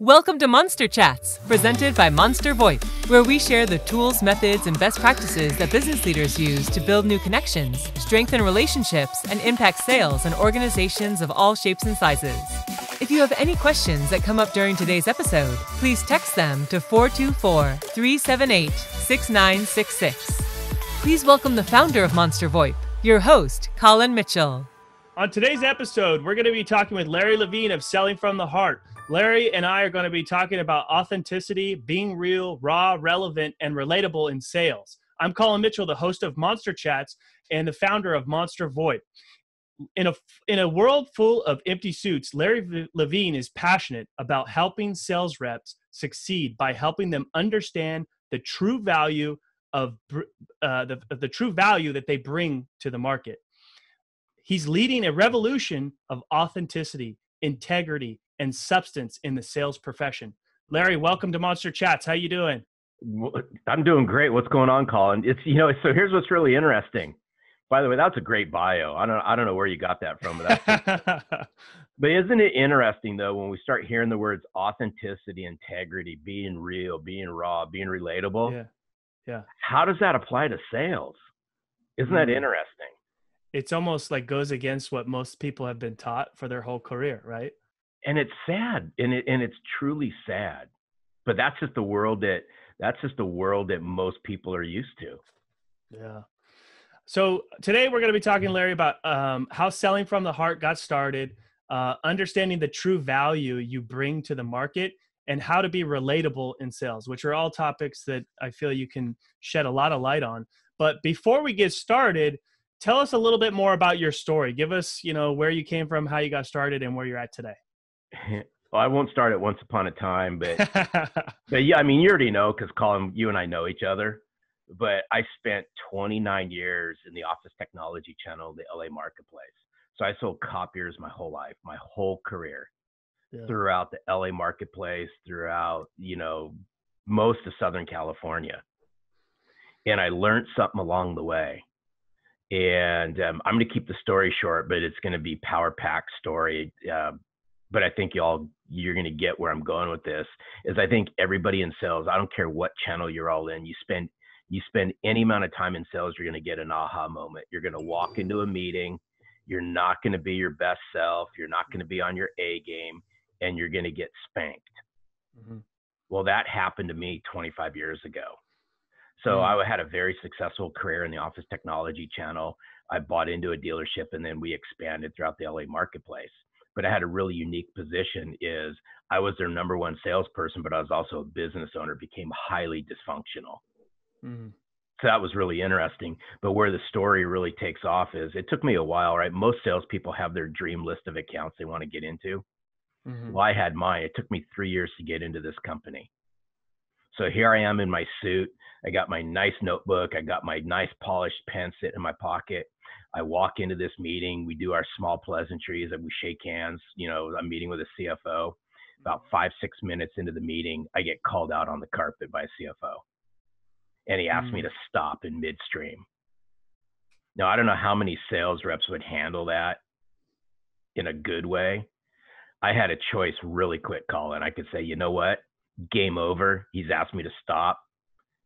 Welcome to Monster Chats, presented by Monster VoIP, where we share the tools, methods, and best practices that business leaders use to build new connections, strengthen relationships, and impact sales in organizations of all shapes and sizes. If you have any questions that come up during today's episode, please text them to 424 378 6966. Please welcome the founder of Monster VoIP, your host, Colin Mitchell. On today's episode, we're going to be talking with Larry Levine of Selling from the Heart. Larry and I are going to be talking about authenticity, being real, raw, relevant, and relatable in sales. I'm Colin Mitchell, the host of Monster Chats and the founder of Monster VoIP. In a, in a world full of empty suits, Larry Levine is passionate about helping sales reps succeed by helping them understand the true value of uh, the, the true value that they bring to the market. He's leading a revolution of authenticity, integrity, and substance in the sales profession. Larry, welcome to Monster Chats. How you doing? I'm doing great. What's going on, Colin? It's you know, so here's what's really interesting. By the way, that's a great bio. I don't I don't know where you got that from, but but isn't it interesting though when we start hearing the words authenticity, integrity, being real, being raw, being relatable? Yeah. Yeah. How does that apply to sales? Isn't that mm-hmm. interesting? It's almost like goes against what most people have been taught for their whole career, right? And it's sad and it and it's truly sad but that's just the world that that's just the world that most people are used to. Yeah. So today we're going to be talking larry about um, how selling from the heart got started uh, understanding the true value you bring to the market and how to be relatable in sales which are all topics that i feel you can shed a lot of light on. But before we get started tell us a little bit more about your story. Give us you know where you came from how you got started and where you're at today well, I won't start at once upon a time, but but yeah, I mean, you already know because Colin, you and I know each other. But I spent 29 years in the office technology channel, the LA marketplace. So I sold copiers my whole life, my whole career, yeah. throughout the LA marketplace, throughout you know most of Southern California, and I learned something along the way. And um, I'm going to keep the story short, but it's going to be power pack story. Uh, but I think y'all you're going to get where I'm going with this is I think everybody in sales, I don't care what channel you're all in, you spend you spend any amount of time in sales, you're going to get an aha moment. You're going to walk into a meeting, you're not going to be your best self, you're not going to be on your A game, and you're going to get spanked. Mm-hmm. Well, that happened to me 25 years ago. So mm-hmm. I had a very successful career in the office technology channel. I bought into a dealership and then we expanded throughout the LA marketplace but I had a really unique position is I was their number one salesperson, but I was also a business owner, became highly dysfunctional. Mm-hmm. So that was really interesting. But where the story really takes off is it took me a while, right? Most salespeople have their dream list of accounts they want to get into. Mm-hmm. Well, I had mine. It took me three years to get into this company. So here I am in my suit. I got my nice notebook. I got my nice polished pen sitting in my pocket. I walk into this meeting, we do our small pleasantries and we shake hands. You know, I'm meeting with a CFO. About five, six minutes into the meeting, I get called out on the carpet by a CFO. And he asked mm. me to stop in midstream. Now, I don't know how many sales reps would handle that in a good way. I had a choice really quick, Colin. I could say, you know what? Game over. He's asked me to stop.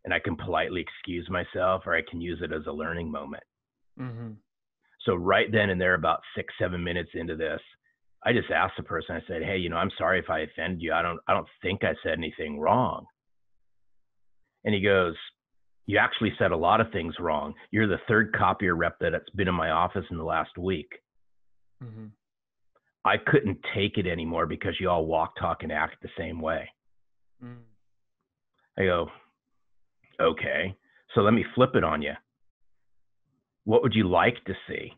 And I can politely excuse myself, or I can use it as a learning moment. Mm-hmm. So right then and there, about six, seven minutes into this, I just asked the person, I said, Hey, you know, I'm sorry if I offended you. I don't I don't think I said anything wrong. And he goes, You actually said a lot of things wrong. You're the third copier rep that's been in my office in the last week. Mm-hmm. I couldn't take it anymore because you all walk, talk, and act the same way. Mm. I go, okay, so let me flip it on you what would you like to see?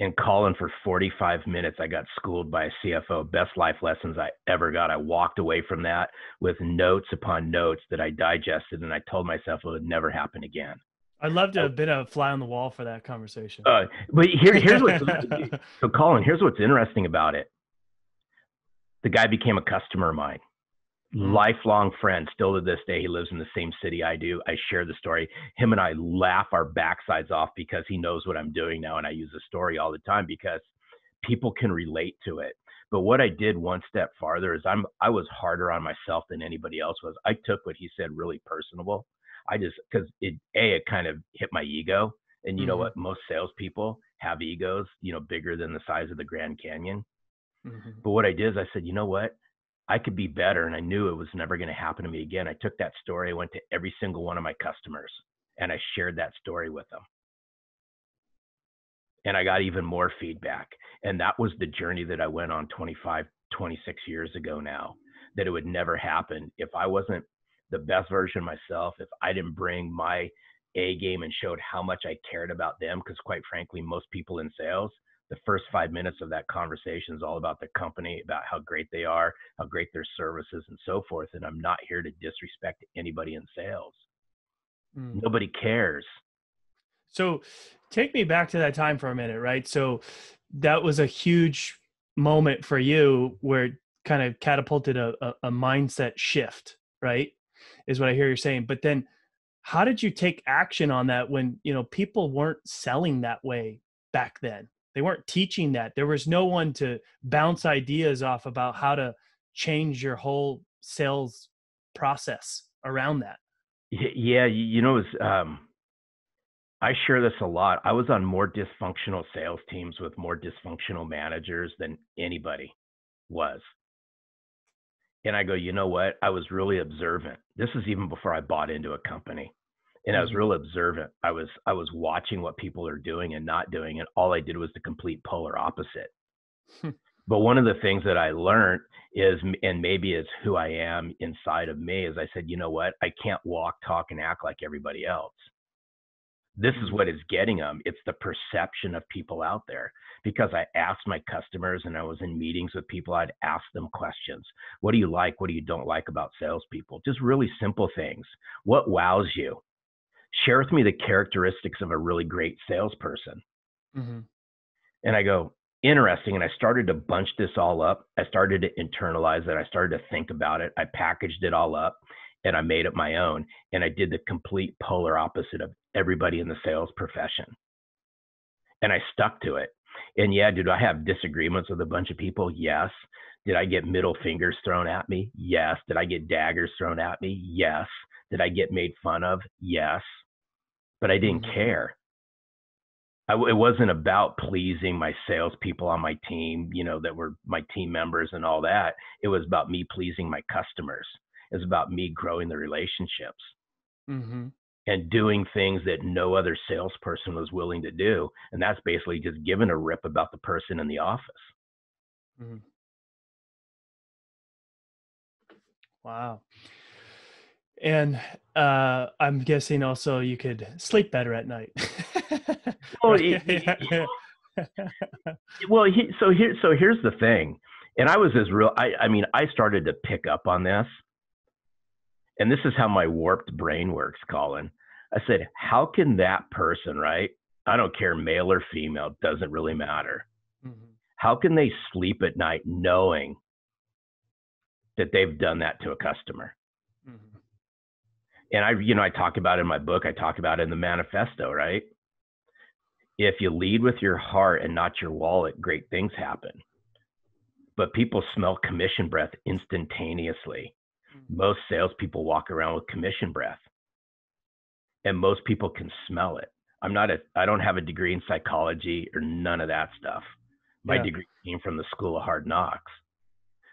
And Colin for 45 minutes, I got schooled by a CFO. Best life lessons I ever got. I walked away from that with notes upon notes that I digested, and I told myself it would never happen again. I'd love to have been a fly on the wall for that conversation. Uh, but here, here's what. so, Colin. Here's what's interesting about it. The guy became a customer of mine. Lifelong friend still to this day he lives in the same city i do i share the story him and i laugh our backsides off because he knows what i'm doing now and i use the story all the time because people can relate to it But what I did one step farther is I'm I was harder on myself than anybody else was. I took what he said really personable. I just because it a it kind of hit my ego, and you mm-hmm. know what? Most salespeople have egos, you know, bigger than the size of the Grand Canyon. Mm-hmm. But what I did is I said, you know what? I could be better. And I knew it was never going to happen to me again. I took that story, I went to every single one of my customers and I shared that story with them. And I got even more feedback. And that was the journey that I went on 25, 26 years ago now, that it would never happen if I wasn't the best version myself, if I didn't bring my A game and showed how much I cared about them. Because quite frankly, most people in sales, the first five minutes of that conversation is all about the company, about how great they are, how great their services, and so forth. And I'm not here to disrespect anybody in sales. Mm. Nobody cares. So take me back to that time for a minute, right? So that was a huge moment for you where it kind of catapulted a, a, a mindset shift, right? Is what I hear you're saying. But then how did you take action on that when you know people weren't selling that way back then they weren't teaching that. There was no one to bounce ideas off about how to change your whole sales process around that. Yeah you know um, i share this a lot. I was on more dysfunctional sales teams with more dysfunctional managers than anybody was. And i go you know what? I was really observant. This is even before i bought into a company and I was mm-hmm. real observant. I was I was watching what people are doing and not doing, and all I did was the complete polar opposite. But one of the things that I learned is, and maybe it's who I am inside of me, is I said, you know what? I can't walk, talk, and act like everybody else. This is mm-hmm. what is getting them. It's the perception of people out there. Because I asked my customers and I was in meetings with people, I'd ask them questions. What do you like? What do you don't like about salespeople? Just really simple things. What wows you? Share with me the characteristics of a really great salesperson. Mm-hmm. And I go, interesting. And I started to bunch this all up. I started to internalize it. I started to think about it. I packaged it all up and I made it my own. And I did the complete polar opposite of everybody in the sales profession. And I stuck to it. And yeah, did I have disagreements with a bunch of people? Yes. Did I get middle fingers thrown at me? Yes. Did I get daggers thrown at me? Yes. Did I get made fun of? Yes but I didn't mm-hmm. care. I, it wasn't about pleasing my salespeople on my team, you know, that were my team members and all that. It was about me pleasing my customers. It was about me growing the relationships mm-hmm. and doing things that no other salesperson was willing to do. And that's basically just giving a rip about the person in the office. Mm-hmm. Wow. And uh, I'm guessing also you could sleep better at night. well, well, he, so here, so here's the thing, and I was as real. I, I mean, I started to pick up on this, and this is how my warped brain works, Colin. I said, how can that person, right? I don't care, male or female, doesn't really matter. Mm-hmm. How can they sleep at night knowing that they've done that to a customer? And I, you know, I talk about it in my book, I talk about it in the manifesto, right? If you lead with your heart and not your wallet, great things happen. But people smell commission breath instantaneously. Mm-hmm. Most salespeople walk around with commission breath, and most people can smell it. I'm not a, I don't have a degree in psychology or none of that stuff. My yeah. degree came from the School of Hard Knocks.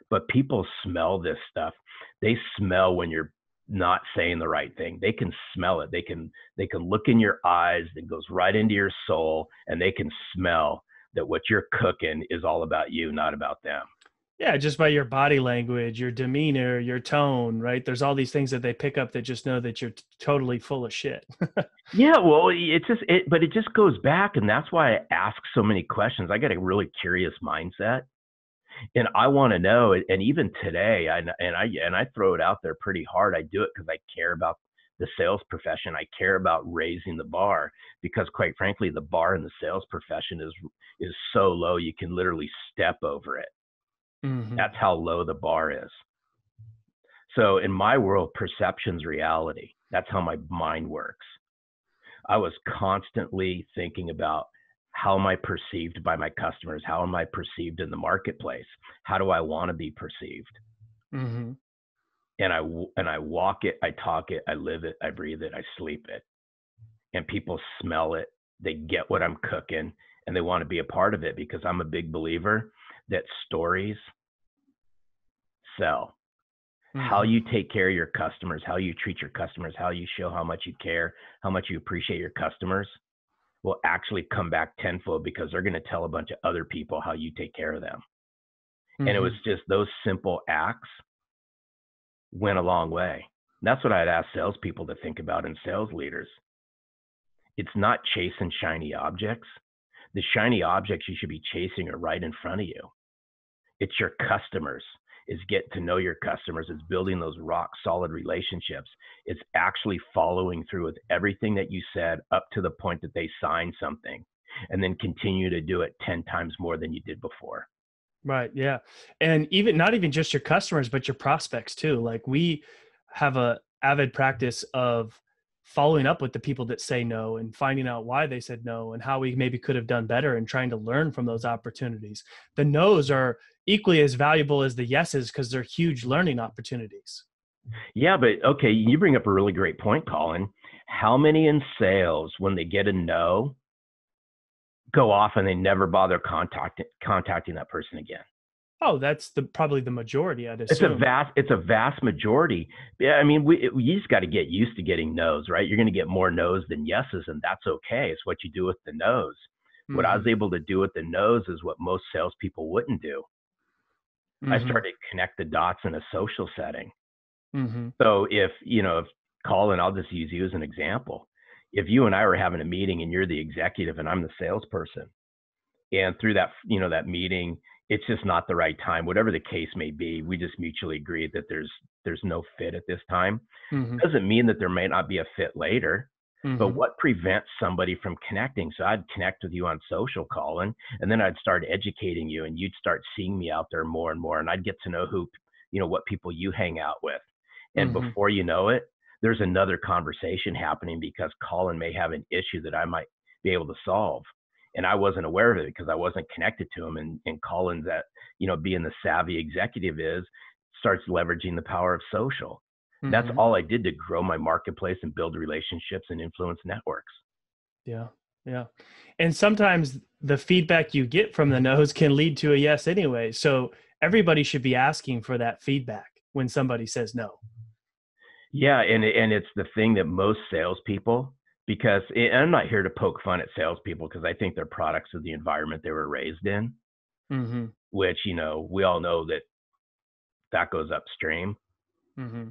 But people smell this stuff. They smell when you're not saying the right thing. They can smell it. They can they can look in your eyes it goes right into your soul and they can smell that what you're cooking is all about you not about them. Yeah just by your body language your demeanor your tone right? There's all these things that they pick up that just know that you're t- totally full of shit. Yeah well it just it but it just goes back and that's why i ask so many questions. I got a really curious mindset and I want to know. And even today, I, and I and I throw it out there pretty hard. I do it because I care about the sales profession. I care about raising the bar because, quite frankly, the bar in the sales profession is is so low you can literally step over it. Mm-hmm. That's how low the bar is. So in my world, perception's reality. That's how my mind works. I was constantly thinking about how am I perceived by my customers? How am I perceived in the marketplace? How do I want to be perceived? Mm-hmm. And I and I walk it, I talk it, I live it, I breathe it, I sleep it, and people smell it. They get what I'm cooking, and they want to be a part of it because I'm a big believer that stories sell. Mm-hmm. How you take care of your customers, how you treat your customers, how you show how much you care, how much you appreciate your customers will actually come back tenfold because they're going to tell a bunch of other people how you take care of them. Mm-hmm. And it was mm-hmm. just those simple acts went a long way. That's what I'd ask salespeople to think about and sales leaders. It's not chasing shiny objects. The shiny objects you should be chasing are right in front of you. It's your customers is get to know your customers it's building those rock solid relationships it's actually following through with everything that you said up to the point that they sign something and then continue to do it 10 times more than you did before right yeah and even not even just your customers but your prospects too like we have a avid practice of following up with the people that say no and finding out why they said no and how we maybe could have done better and trying to learn from those opportunities. The no's are equally as valuable as the yeses because they're huge learning opportunities. Yeah, but okay, you bring up a really great point, Colin. How many in sales, when they get a no, go off and they never bother contacting contacting that person again? Oh, that's the probably the majority. I'd assume. It's a vast. It's a vast majority. Yeah, I mean, we we just got to get used to getting no's, right? You're going to get more no's than yeses, and that's okay. It's what you do with the no's. Mm-hmm. What I was mm-hmm. able to do with the no's is what most salespeople wouldn't do. Mm-hmm. I started to connect the dots in a social setting. Mm-hmm. So if you know, if Colin, I'll just use you as an example. If you and I were having a meeting and you're the executive and I'm the salesperson, and through that you know that meeting it's just not the right time whatever the case may be we just mutually agreed that there's there's no fit at this time mm-hmm. doesn't mean that there may not be a fit later mm-hmm. but what prevents somebody from connecting so i'd connect with you on social colin and then i'd start educating you and you'd start seeing me out there more and more and i'd get to know who you know what people you hang out with and mm-hmm. before you know it there's another conversation happening because colin may have an issue that i might be able to solve and I wasn't aware of it because I wasn't connected to him. And, and Collins, that you know, being the savvy executive is, starts leveraging the power of social. Mm-hmm. That's all I did to grow my marketplace and build relationships and influence networks. Yeah, yeah. And sometimes the feedback you get from the no's can lead to a yes anyway. So everybody should be asking for that feedback when somebody says no. Yeah, and and it's the thing that most salespeople because I'm not here to poke fun at salespeople because I think they're products of the environment they were raised in, mm-hmm. which you know we all know that that goes upstream. Mm-hmm.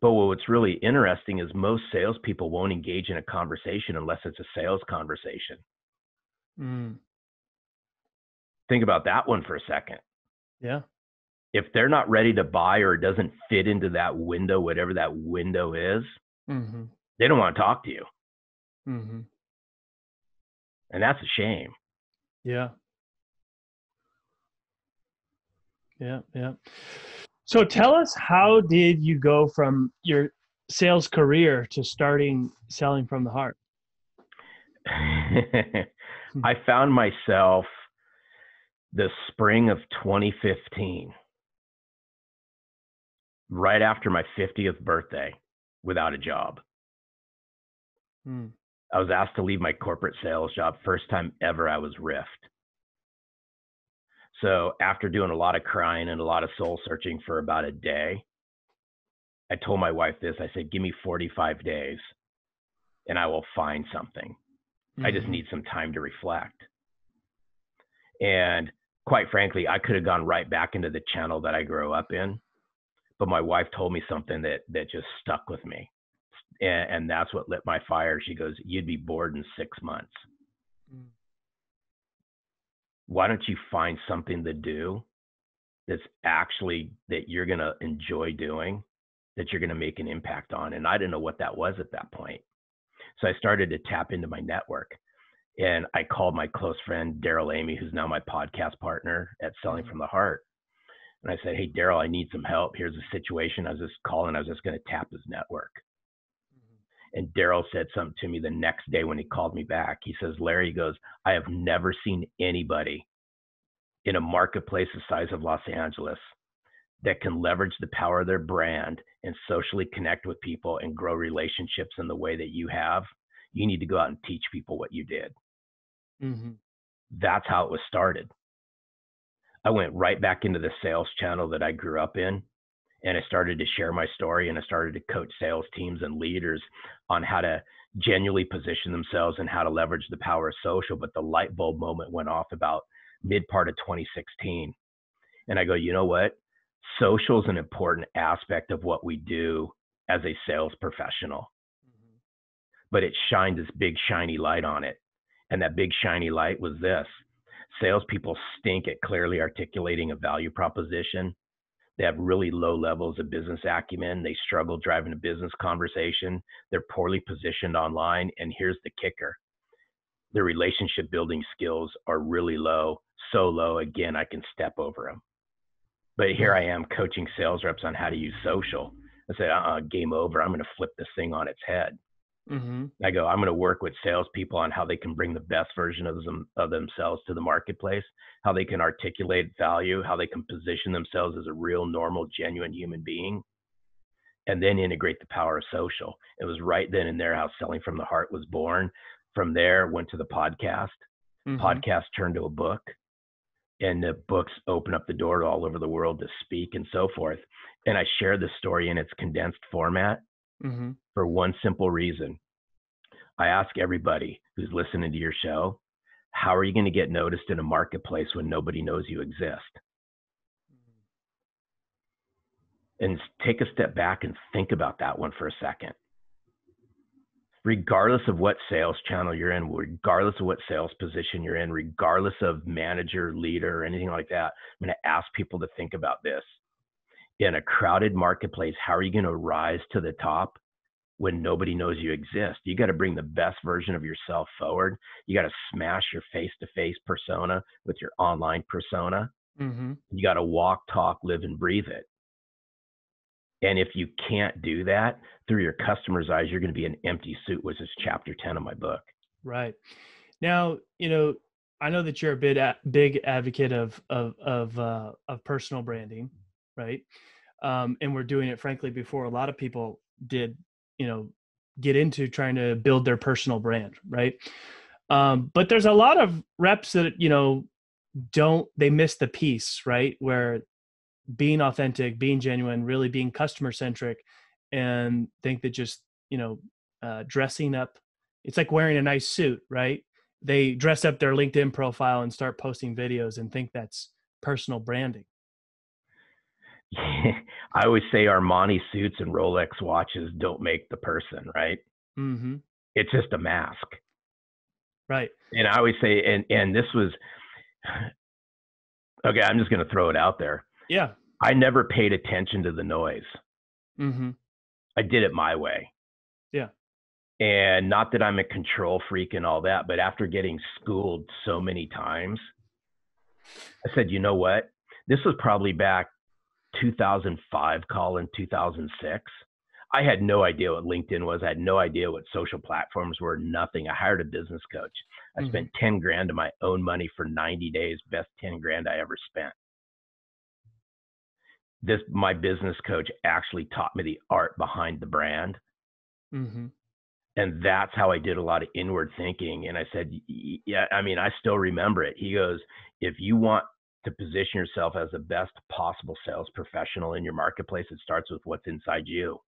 But what's really interesting is most salespeople won't engage in a conversation unless it's a sales conversation. Mm. Think about that one for a second. Yeah. If they're not ready to buy or it doesn't fit into that window, whatever that window is, mm-hmm. they don't want to talk to you. Mm-hmm. And that's a shame. Yeah. Yeah, yeah. So tell us how did you go from your sales career to starting selling from the heart? I found myself the spring of 2015, right after my 50th birthday, without a job. Hmm. I was asked to leave my corporate sales job. First time ever I was riffed. So after doing a lot of crying and a lot of soul searching for about a day, I told my wife this. I said, give me 45 days and I will find something. Mm-hmm. I just mm-hmm. need some time to reflect. And quite frankly, I could have gone right back into the channel that I grew up in. But my wife told me something that that just stuck with me and, and that's what lit my fire. She goes, "You'd be bored in six months. Why don't you find something to do that's actually that you're gonna enjoy doing, that you're gonna make an impact on?" And I didn't know what that was at that point, so I started to tap into my network. And I called my close friend Darrell Amy, who's now my podcast partner at Selling mm. from the Heart. And I said, Hey, Darrell, I need some help. Here's a situation. I was just calling. I was just going to tap his network And Darrell said something to me the next day when he called me back. He says, Larry goes, I have never seen anybody in a marketplace the size of Los Angeles that can leverage the power of their brand and socially connect with people and grow relationships in the way that you have. You need to go out and teach people what you did. Mm-hmm. That's how it was started. I went right back into the sales channel that I grew up in and I started to share my story and I started to coach sales teams and leaders on how to genuinely position themselves and how to leverage the power of social. But the light bulb moment went off about mid part of 2016. And I go, you know what? Social is an important aspect of what we do as a sales professional. Mm-hmm. But it shined this big shiny light on it. And that big shiny light was this salespeople stink at clearly articulating a value proposition. They have really low levels of business acumen. They struggle driving a business conversation. They're poorly positioned online. And here's the kicker their relationship building skills are really low, so low, again, I can step over them. But here I am coaching sales reps on how to use social. I say, uh uh game over. I'm going to flip this thing on its head. Mm-hmm. I go, I'm going to work with salespeople on how they can bring the best version of, them, of themselves to the marketplace, how they can articulate value, how they can position themselves as a real, normal, genuine human being, and then integrate the power of social. It was right then and there how Selling from the Heart was born. From there, went to the podcast. Mm-hmm. Podcast turned to a book, and the books open up the door to all over the world to speak and so forth. And I share the story in its condensed format mm-hmm. for one simple reason. I ask everybody who's listening to your show, how are you going to get noticed in a marketplace when nobody knows you exist? And take a step back and think about that one for a second. Regardless of what sales channel you're in, regardless of what sales position you're in, regardless of manager, leader, or anything like that, I'm going to ask people to think about this in a crowded marketplace, how are you going to rise to the top when nobody knows you exist? You got to bring the best version of yourself forward. You got to smash your face to face persona with your online persona. Mm-hmm. You got to walk, talk, live, and breathe it. And if you can't do that through your customer's eyes, you're going to be an empty suit, which is chapter 10 of my book. Right. Now, you know, I know that you're a big, big advocate of, of, of, uh, of personal branding, right? um, and we're doing it frankly before a lot of people did you know get into trying to build their personal brand right? Um, but there's a lot of reps that you know don't they miss the piece right? Where being authentic being genuine really being customer centric and think that just you know uh, dressing up it's like wearing a nice suit right? They dress up their linkedin profile and start posting videos and think that's personal branding I always say Armani suits and Rolex watches don't make the person, right? Mm-hmm. It's just a mask. Right. And I always say, and and this was okay. I'm just going to throw it out there. Yeah. I never paid attention to the noise. Mm-hmm. I did it my way. Yeah. And not that I'm a control freak and all that, but after getting schooled so many times, I said, you know what? This was probably back 2005 Colin 2006 i had no idea what linkedin was. I had no idea what social platforms were nothing. I hired a business coach. I mm-hmm. spent 10 grand of my own money for 90 days best 10 grand i ever spent. This my business coach actually taught me the art behind the brand. Mm-hmm. and that's how i did a lot of inward thinking. And i said yeah i mean i still remember it. He goes if you want to position yourself as the best possible sales professional in your marketplace, it starts with what's inside you.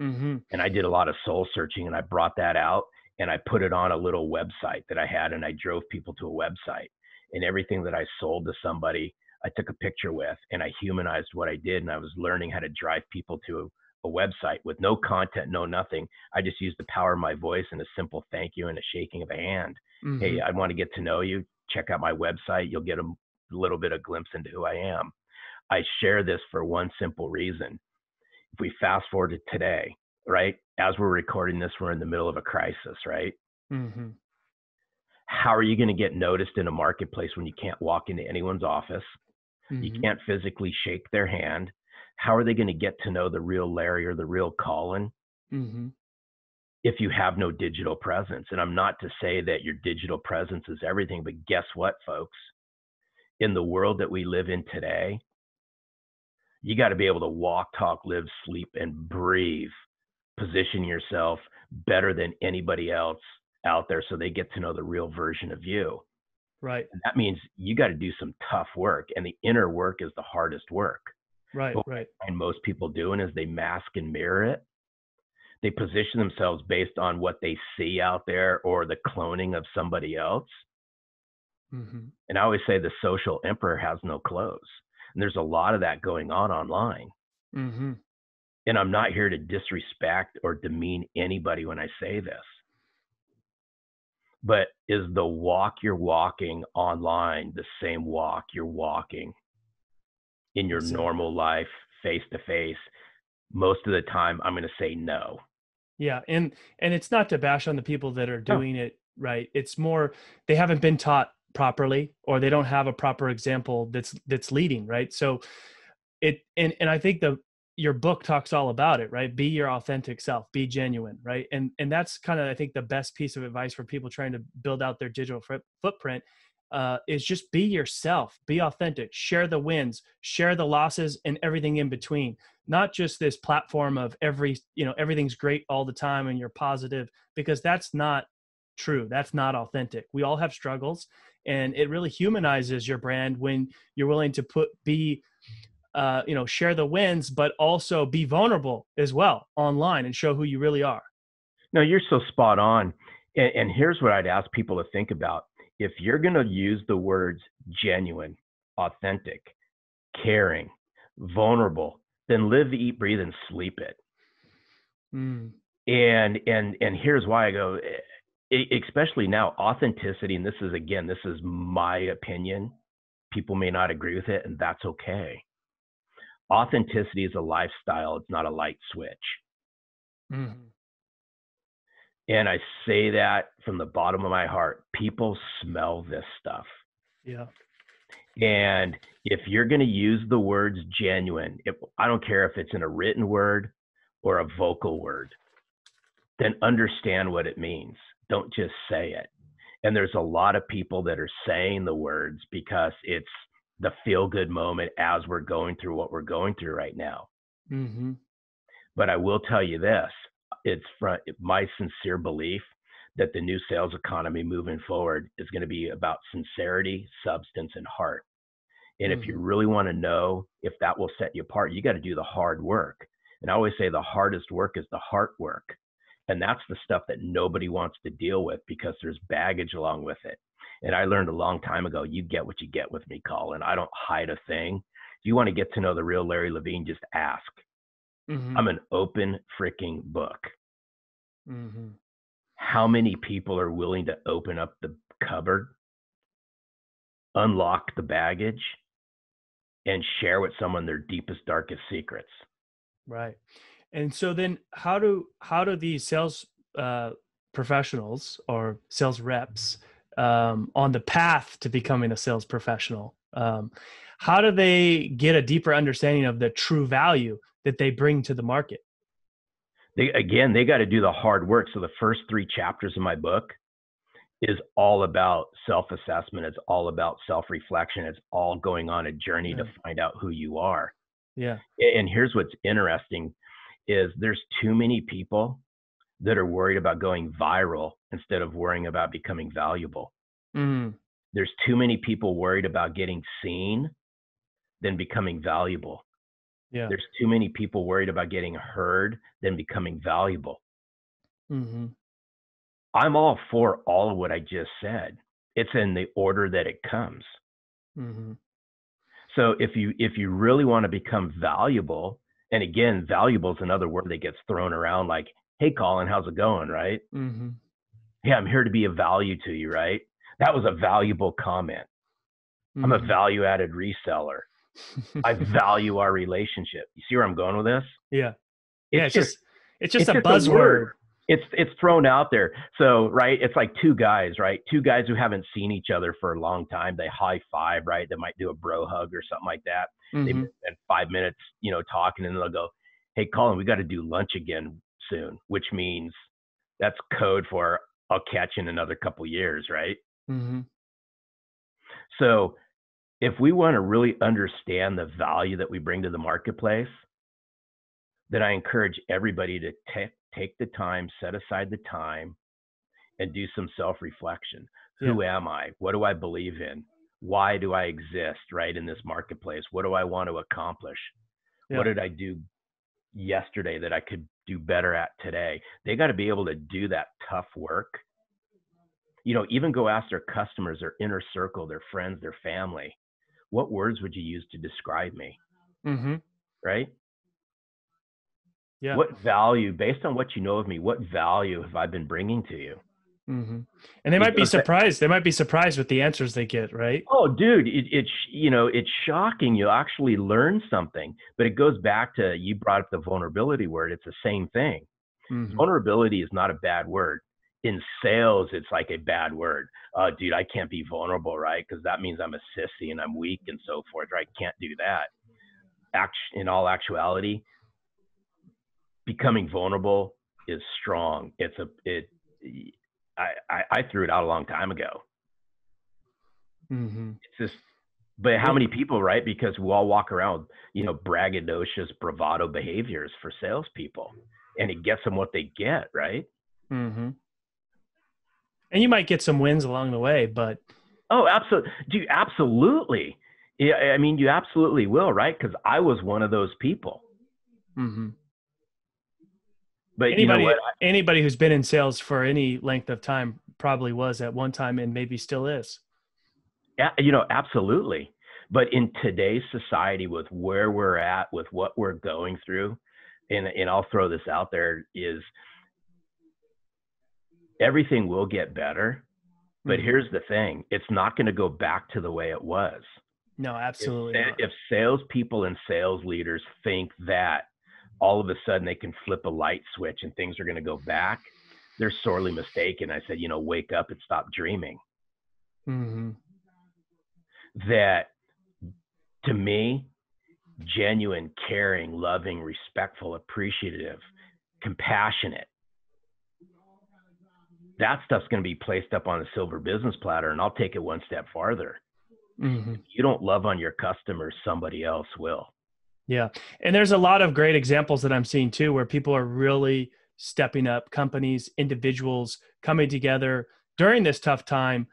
Mm-hmm. And I did a lot of soul searching and I brought that out and I put it on a little website that I had and I drove people to a website. And everything that I sold to somebody, I took a picture with and I humanized what I did. And I was learning how to drive people to a, a website with no content, no nothing. I just used the power of my voice and a simple thank you and a shaking of a hand. Mm-hmm. Hey, I want to get to know you. Check out my website. You'll get a little bit of glimpse into who I am. I share this for one simple reason. If we fast forward to today, right? As we're recording this, we're in the middle of a crisis, right? Mm-hmm. How are you going to get noticed in a marketplace when you can't walk into anyone's office? Mm-hmm. You can't physically shake their hand. How are they going to get to know the real Larry or the real Colin? Mm-hmm. if you have no digital presence. And I'm not to say that your digital presence is everything, but guess what, folks? In the world that we live in today, you got to be able to walk, talk, live, sleep, and breathe. Position yourself better than anybody else out there so they get to know the real version of you. Right. And that means you got to do some tough work, and the inner work is the hardest work. Right, right. And most people doing is they mask and mirror it. They position themselves based on what they see out there or the cloning of somebody else. Mm-hmm. And I always say the social emperor has no clothes. And there's a lot of that going on online. Mm-hmm. And I'm not here to disrespect or demean anybody when I say this. But is the walk you're walking online the same walk you're walking in your normal life face to face? Most of the time, I'm going to say no. Yeah, and and it's not to bash on the people that are doing it right. It's more they haven't been taught properly or they don't have a proper example that's that's leading, right? So it and and I think the your book talks all about it, right? Be your authentic self, be genuine, right? And and that's kind of I think the best piece of advice for people trying to build out their digital footprint uh, is just be yourself, be authentic, share the wins, share the losses, and everything in between. Not just this platform of every, you know, everything's great all the time and you're positive, because that's not true. That's not authentic. We all have struggles, and it really humanizes your brand when you're willing to put be, uh, you know, share the wins, but also be vulnerable as well online and show who you really are. No, you're so spot on. And, and here's what I'd ask people to think about if you're going to use the words genuine, authentic, caring, vulnerable, then live, eat, breathe, and sleep it. Mm. And and and here's why I go, especially now, authenticity. And this is again, this is my opinion. People may not agree with it, and that's okay. Authenticity is a lifestyle; it's not a light switch. Mm-hmm. And I say that from the bottom of my heart. People smell this stuff. Yeah. And if you're going to use the words genuine, if, I don't care if it's in a written word or a vocal word, then understand what it means. Don't just say it. And there's a lot of people that are saying the words because it's the feel good moment as we're going through what we're going through right now. Mm-hmm. But I will tell you this it's from my sincere belief that the new sales economy moving forward is going to be about sincerity, substance, and heart. And mm-hmm. if you mm-hmm. really want to know if that will set you apart, you got to do the hard work. And I always say the hardest work is the heart work. And that's the stuff that nobody wants to deal with because there's baggage along with it. And I learned a long time ago, you get what you get with me, Colin. I don't hide a thing. If you want to get to know the real Larry Levine, just ask. Mm-hmm. I'm an open freaking book. Mm-hmm. How many people are willing to open up the cupboard, unlock the baggage, and share with someone their deepest, darkest secrets? Right. And so then, how do how do these sales uh, professionals or sales reps um, on the path to becoming a sales professional? Um, how do they get a deeper understanding of the true value that they bring to the market? They again, they got to do the hard work. So the first three chapters of my book is all about self-assessment. It's all about self-reflection. It's all going on a journey to find out who you are. Yeah. And here's what's interesting is there's too many people that are worried about going viral instead of worrying about becoming valuable. Mm. There's too many people worried about getting seen than becoming valuable. Yeah. There's too many people worried about getting heard than becoming valuable. Mm-hmm. I'm all for all of what I just said. It's in the order that it comes. Mm-hmm. So if you if you really want to become valuable, and again, valuable is another word that gets thrown around like, "Hey, Colin, how's it going?" Right? Mm-hmm. Yeah, I'm here to be a value to you. Right? That was a valuable comment. I'm a mm-hmm. value added reseller. I value our relationship. You see where I'm going with this? Yeah. It's yeah, it's just, just it's just it's a just buzzword. It's it's thrown out there. So right, it's like two guys, right? Two guys who haven't seen each other for a long time. They high five, right? They might do a bro hug or something like that. Mm-hmm. They spend five minutes, you know, talking, and they'll go, "Hey, Colin, we got to do lunch again soon," which means That's code for I'll catch in another couple years, right? Mm-hmm. So if we want to really understand the value that we bring to the marketplace, then I encourage everybody to take take the time, set aside the time, and do some self-reflection. Yeah. Who am I? What do I believe in? Why do I exist right in this marketplace? What do I want to accomplish? Yeah. What did I do yesterday that I could do better at today? They got to be able to do that tough work. You know, even go ask their customers, their inner circle, their friends, their family, what words would you use to describe me? Mm-hmm. Right? Yeah. What value, based on what you know of me, what value have I been bringing to you? Mm-hmm. And they might be surprised. They might be surprised with the answers they get, right? Oh, dude, it, it's you know it's shocking. You actually learn something, but it goes back to you brought up the vulnerability word. It's the same thing. Mm-hmm. Vulnerability is not a bad word. In sales, it's like a bad word. Uh, dude, I can't be vulnerable, right? Because that means I'm a sissy and I'm weak and so forth. Right? Can't do that. Act in all actuality, becoming vulnerable is strong. It's a it I, I, threw it out a long time ago. Mm-hmm. It's just, but how many people, right? Because we all walk around, you know, braggadocious, bravado behaviors for salespeople, and it gets them what they get, right? Mm-hmm. And you might get some wins along the way, but oh, absolutely, do absolutely. Yeah, I mean, you absolutely will, right? Because I was one of those people. Mm-hmm. But anybody, you know anybody who's been in sales for any length of time probably was at one time and maybe still is. Yeah, you know, absolutely. But in today's society, with where we're at, with what we're going through, and and I'll throw this out there is everything will get better. But mm-hmm. here's the thing: it's not going to go back to the way it was. No, absolutely. If, if salespeople and sales leaders think that all of a sudden they can flip a light switch and things are going to go back, they're sorely mistaken. I said, you know, wake up and stop dreaming. Mm-hmm. That to me, genuine, caring, loving, respectful, appreciative, compassionate. That stuff's going to be placed up on a silver business platter, and I'll take it one step farther. Mm-hmm. you don't love on your customers, somebody else will. Yeah. And there's a lot of great examples that I'm seeing too, where people are really stepping up, companies, individuals coming together during this tough time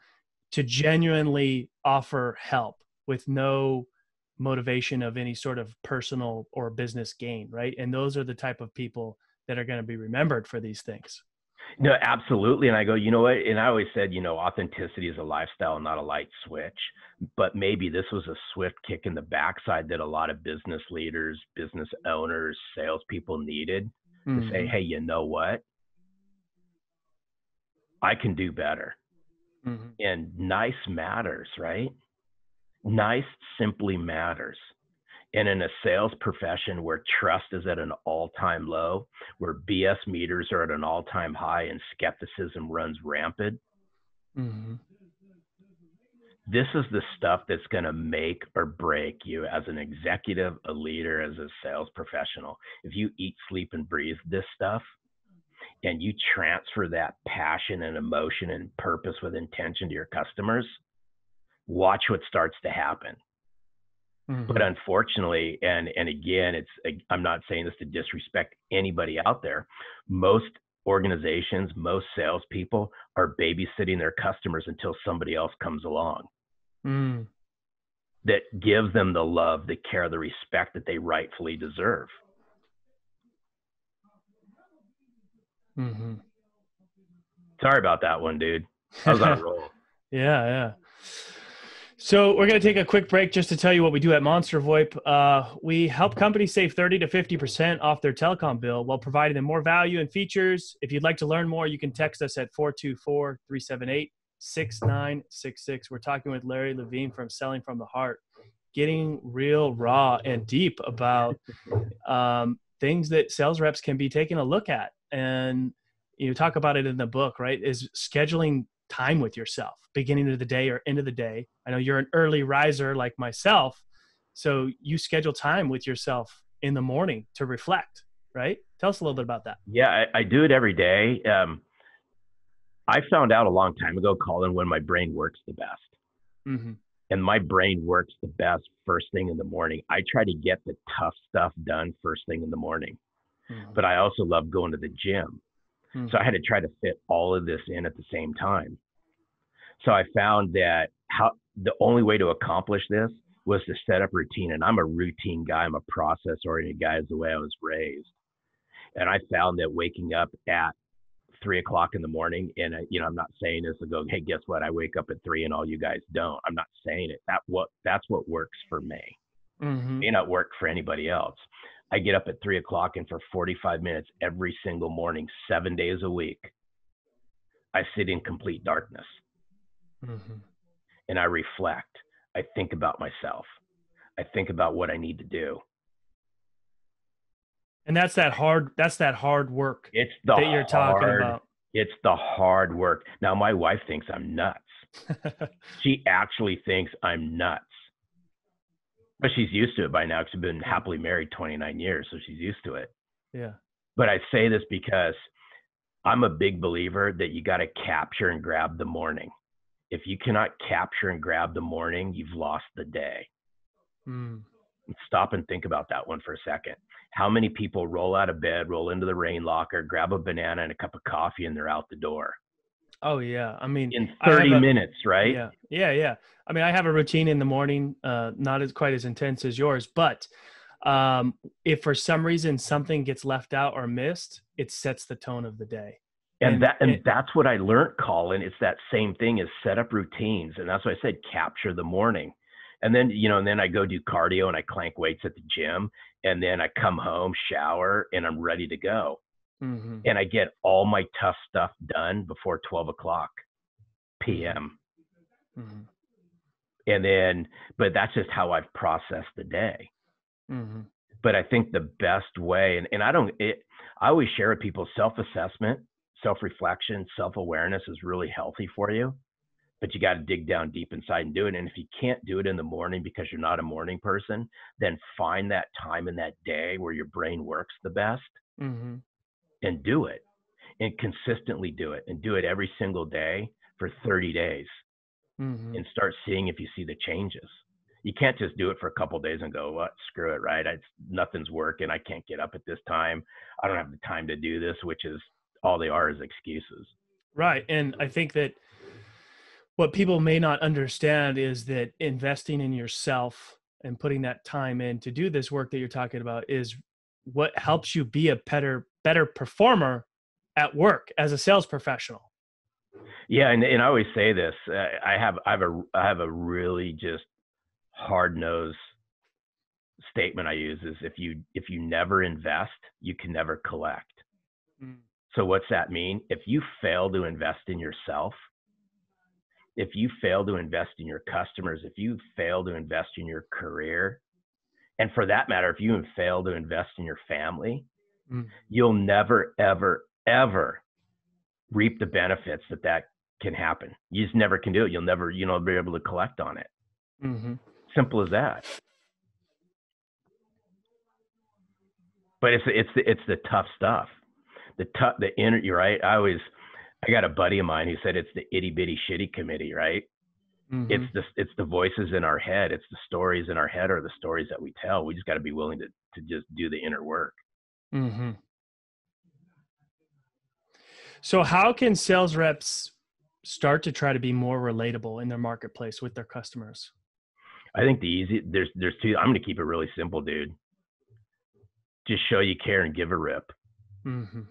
to genuinely offer help with no motivation of any sort of personal or business gain, right? And those are the type of people that are going to be remembered for these things. No, absolutely. And I go, you know what? And I always said, you know, authenticity is a lifestyle, not a light switch. But maybe this was a swift kick in the backside that a lot of business leaders, business owners, salespeople needed mm-hmm. to say, mm-hmm. hey, you know what? I can do better. Mm-hmm. And nice matters, right? Nice simply matters. And in a sales profession where trust is at an all time low, where BS meters are at an all time high and skepticism runs rampant, mm-hmm. this is the stuff that's going to make or break you as an executive, a leader, as a sales professional. If you eat, sleep, and breathe this stuff, and you transfer that passion and emotion and purpose with intention to your customers, watch what starts to happen. Mm-hmm. But unfortunately, and and again, it's I'm not saying this to disrespect anybody out there. Most organizations, most salespeople are babysitting their customers until somebody else comes along mm. that gives them the love, the care, the respect that they rightfully deserve. Mm-hmm. Sorry about that one, dude. I was on a roll. yeah, yeah. So we're going to take a quick break just to tell you what we do at Monster VoIP. Uh, we help companies save 30 to 50% off their telecom bill while providing them more value and features. If you'd like to learn more, you can text us at 424-378-6966. We're talking with Larry Levine from Selling from the Heart, getting real raw and deep about um, things that sales reps can be taking a look at. And you talk about it in the book, right? Is scheduling time with yourself beginning of the day or end of the day i know you're an early riser like myself so you schedule time with yourself in the morning to reflect right tell us a little bit about that yeah i, I do it every day um, I found out a long time ago, Colin, when my brain works the best. Mm-hmm. And my brain works the best first thing in the morning. I try to get the tough stuff done first thing in the morning. Mm-hmm. But I also love going to the gym. Mm-hmm. So I had to try to fit all of this in at the same time. So I found that how the only way to accomplish this was to set up routine. And I'm a routine guy. I'm a process oriented guy is the way I was raised. And I found that waking up at three o'clock in the morning, and uh, you know, I'm not saying this to go, hey, guess what? I wake up at three, and all you guys don't. I'm not saying it. That what that's what works for me. Mm-hmm. May not work for anybody else. I get up at three o'clock, and for 45 minutes every single morning, seven days a week, I sit in complete darkness Mm-hmm. and I reflect. I think about myself. I think about what I need to do. And that's that hard. That's that hard work It's the that you're talking about. It's the hard work. Now my wife thinks I'm nuts. She actually thinks I'm nuts. But she's used to it by now because we've been happily married 29 years, so she's used to it. yeah. But I say this because I'm a big believer that you got to capture and grab the morning. If you cannot capture and grab the morning, you've lost the day. Mm. Stop and think about that one for a second. How many people roll out of bed, roll into the rain locker, grab a banana and a cup of coffee, and they're out the door Oh yeah. I mean, in 30 a- minutes, right? Yeah, yeah, yeah. I mean, I have a routine in the morning, uh, not as quite as intense as yours, but um, if for some reason something gets left out or missed, it sets the tone of the day. And, And that and it- that's what I learned, Colin. It's that same thing as set up routines. And that's why I said capture the morning. And then, you know, and then I go do cardio and I clank weights at the gym. And then I come home, shower, and I'm ready to go. Mm-hmm. And I get all my tough stuff done before 12 o'clock PM. Mm-hmm. And then, but that's just how I've processed the day. Mm-hmm. but I think the best way, and, and I don't, it, I always share with people self assessment, self reflection, self awareness is really healthy for you, but you got to dig down deep inside and do it. And if you can't do it in the morning because you're not a morning person, then find that time in that day where your brain works the best Mm-hmm. And do it and consistently do it and do it every single day for 30 days Mm-hmm. and start seeing if you see the changes. You can't just do it for a couple days and go, "What? Screw it!" Right? I, nothing's working. I can't get up at this time. I don't have the time to do this, which is all they are is excuses. Right. And I think that what people may not understand is that investing in yourself and putting that time in to do this work that you're talking about is what helps you be a better better performer at work as a sales professional. Yeah, and, and I always say this. Uh, I have I have a I have a really just hard nosed statement I use is if you if you never invest, you can never collect. Mm. So what's that mean? If you fail to invest in yourself, if you fail to invest in your customers, if you fail to invest in your career, and for that matter, if you fail to invest in your family, Mm. you'll never, ever, ever reap the benefits that that can happen. You just never can do it. You'll never, you know, be able to collect on it. Mm-hmm. Simple as that. But it's it's the it's the tough stuff. The tough the inner you're right. I always I got a buddy of mine who said it's the itty bitty shitty committee, right? Mm-hmm. It's the it's the voices in our head. It's the stories in our head or the stories that we tell. We just got to be willing to to just do the inner work. Mm-hmm. So, how can sales reps start to try to be more relatable in their marketplace with their customers? I think the easy there's there's two. I'm gonna keep it really simple, dude. Just show you care and give a rip. Mm-hmm.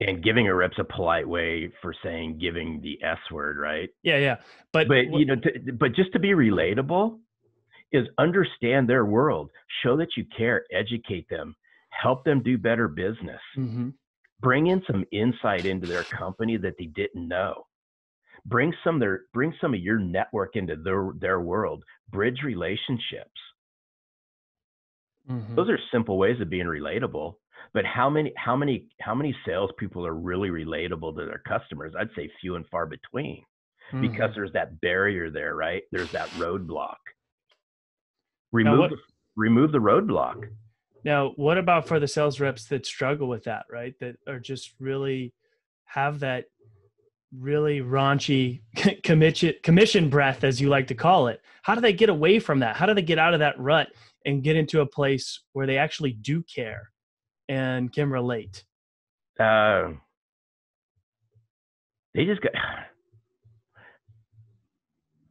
And giving a rip's a polite way for saying giving the S word, right? Yeah, yeah. But, But you know, to, but just to be relatable is understand their world, show that you care, educate them, help them do better business, Mhm. bring in some insight into their company that they didn't know. Bring some their bring some of your network into their their world. Bridge relationships. Mhm. those are simple ways of being relatable but how many how many how many salespeople are really relatable to their customers i'd say few and far between because Mhm. there's that barrier there right there's that roadblock remove remove the roadblock Now, what about for the sales reps that struggle with that, right? That are just really have that really raunchy commission commission breath, as you like to call it. How do they get away from that? How do they get out of that rut and get into a place where they actually do care and can relate? Uh, they just got.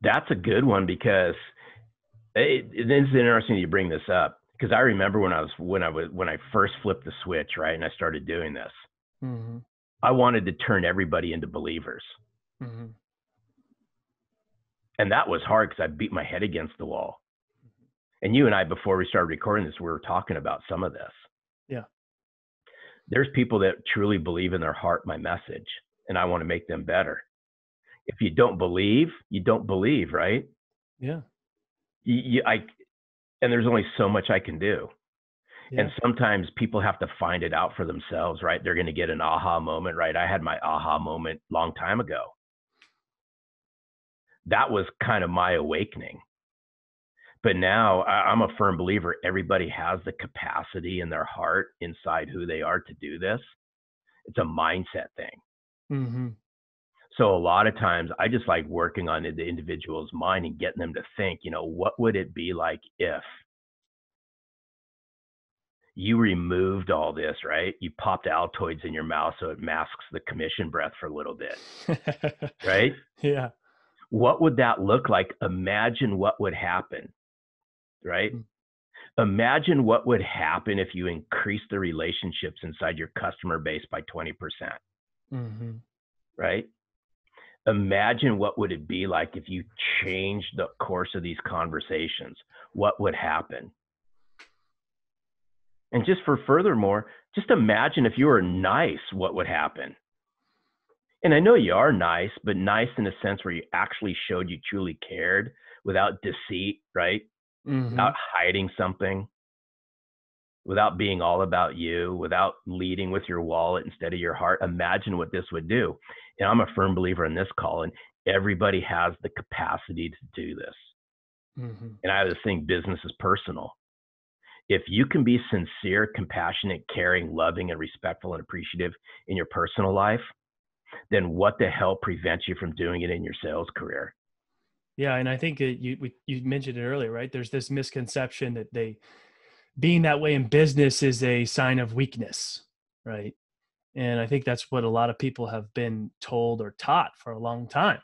That's a good one because it, it is interesting you bring this up because I remember when I was when I was when I first flipped the switch right and I started doing this. Mm-hmm. I wanted to turn everybody into believers. Mm-hmm. And that was hard because I beat my head against the wall. And you and I, before we started recording this, we were talking about some of this. Yeah. There's people that truly believe in their heart my message, and I want to make them better. If you don't believe, you don't believe, right? Yeah. You, you, I, and there's only so much I can do. Yeah. And sometimes people have to find it out for themselves, right? They're going to get an aha moment, right? I had my aha moment long time ago. That was kind of my awakening. But now I'm a firm believer everybody has the capacity in their heart inside who they are to do this. It's a mindset thing. Mm-hmm. So a lot of times I just like working on the individual's mind and getting them to think, you know, what would it be like if you removed all this, right? You popped Altoids in your mouth so it masks the commission breath for a little bit, right? Yeah. What would that look like? Imagine what would happen, right? Mm-hmm. Imagine what would happen if you increase the relationships inside your customer base by 20%, mm-hmm. right? Imagine what would it be like if you changed the course of these conversations? What would happen? And just for furthermore, just imagine if you were nice, what would happen? And I know you are nice, but nice in a sense where you actually showed you truly cared without deceit, right? Mm-hmm. Without hiding something, without being all about you, without leading with your wallet instead of your heart. Imagine what this would do. And I'm a firm believer in this, Colin, and Everybody has the capacity to do this. Mm-hmm. And I have this thing business is personal if you can be sincere, compassionate, caring, loving, and respectful and appreciative in your personal life, then what the hell prevents you from doing it in your sales career? Yeah, and I think you we, you mentioned it earlier, right? There's this misconception that they being that way in business is a sign of weakness, right? And I think that's what a lot of people have been told or taught for a long time.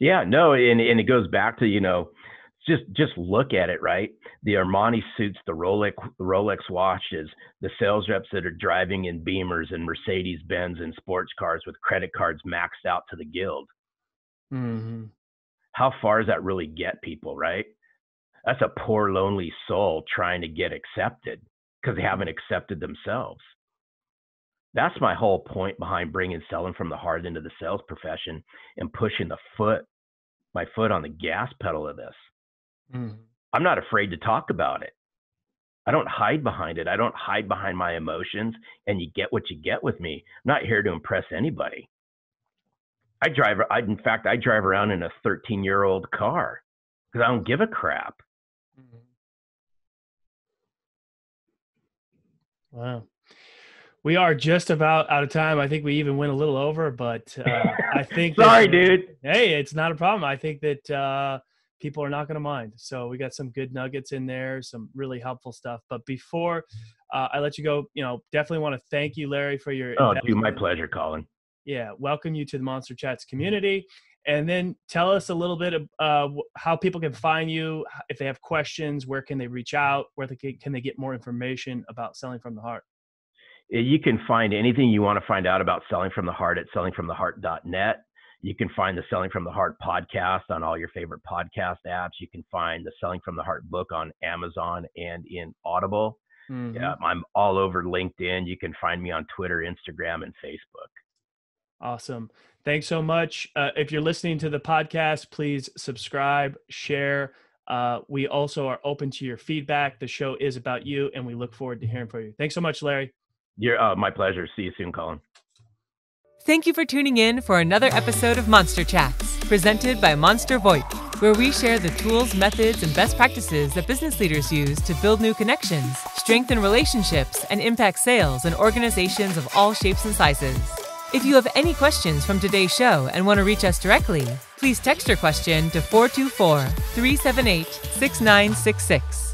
Yeah, no, and and it goes back to you know just just look at it, right? The Armani suits, the Rolex Rolex watches, the sales reps that are driving in Beamers and Mercedes Benz and sports cars with credit cards maxed out to the guild. Mm-hmm. How far does that really get people, right? That's a poor, lonely soul trying to get accepted because they haven't accepted themselves. That's my whole point behind bringing selling from the heart into the sales profession and pushing the foot, my foot on the gas pedal of this Mm. I'm not afraid to talk about it. I don't hide behind it. I don't hide behind my emotions. And you get what you get with me. I'm not here to impress anybody. I drive, I, in fact, I drive around in a 13 year old car because I don't give a crap. Mm-hmm. Wow. We are just about out of time. I think we even went a little over, but uh, I think. Sorry, that, dude. Hey, it's not a problem. I think that uh, people are not going to mind. So we got some good nuggets in there, some really helpful stuff. But before uh, I let you go, you know, definitely want to thank you, Larry, for your. Oh, dude, my pleasure, Colin. Yeah, welcome you to the Monster Chats community, and then tell us a little bit of uh, how people can find you. If they have questions, where can they reach out? Where they can, can they get more information about selling from the heart? You can find anything you want to find out about selling from the heart at sellingfromtheheart.net. You can find the Selling from the Heart podcast on all your favorite podcast apps. You can find the Selling from the Heart book on Amazon and in Audible. Mm-hmm. Yeah, I'm all over LinkedIn. You can find me on Twitter, Instagram, and Facebook. Awesome. Thanks so much. Uh, if you're listening to the podcast, please subscribe, share. Uh, we also are open to your feedback. The show is about you, and we look forward to hearing from you. Thanks so much, Larry. You're, uh, my pleasure. See you soon, Colin. Thank you for tuning in for another episode of Monster Chats, presented by Monster VoIP, where we share the tools, methods, and best practices that business leaders use to build new connections, strengthen relationships, and impact sales in organizations of all shapes and sizes. If you have any questions from today's show and want to reach us directly, please text your question to 424 378 6966.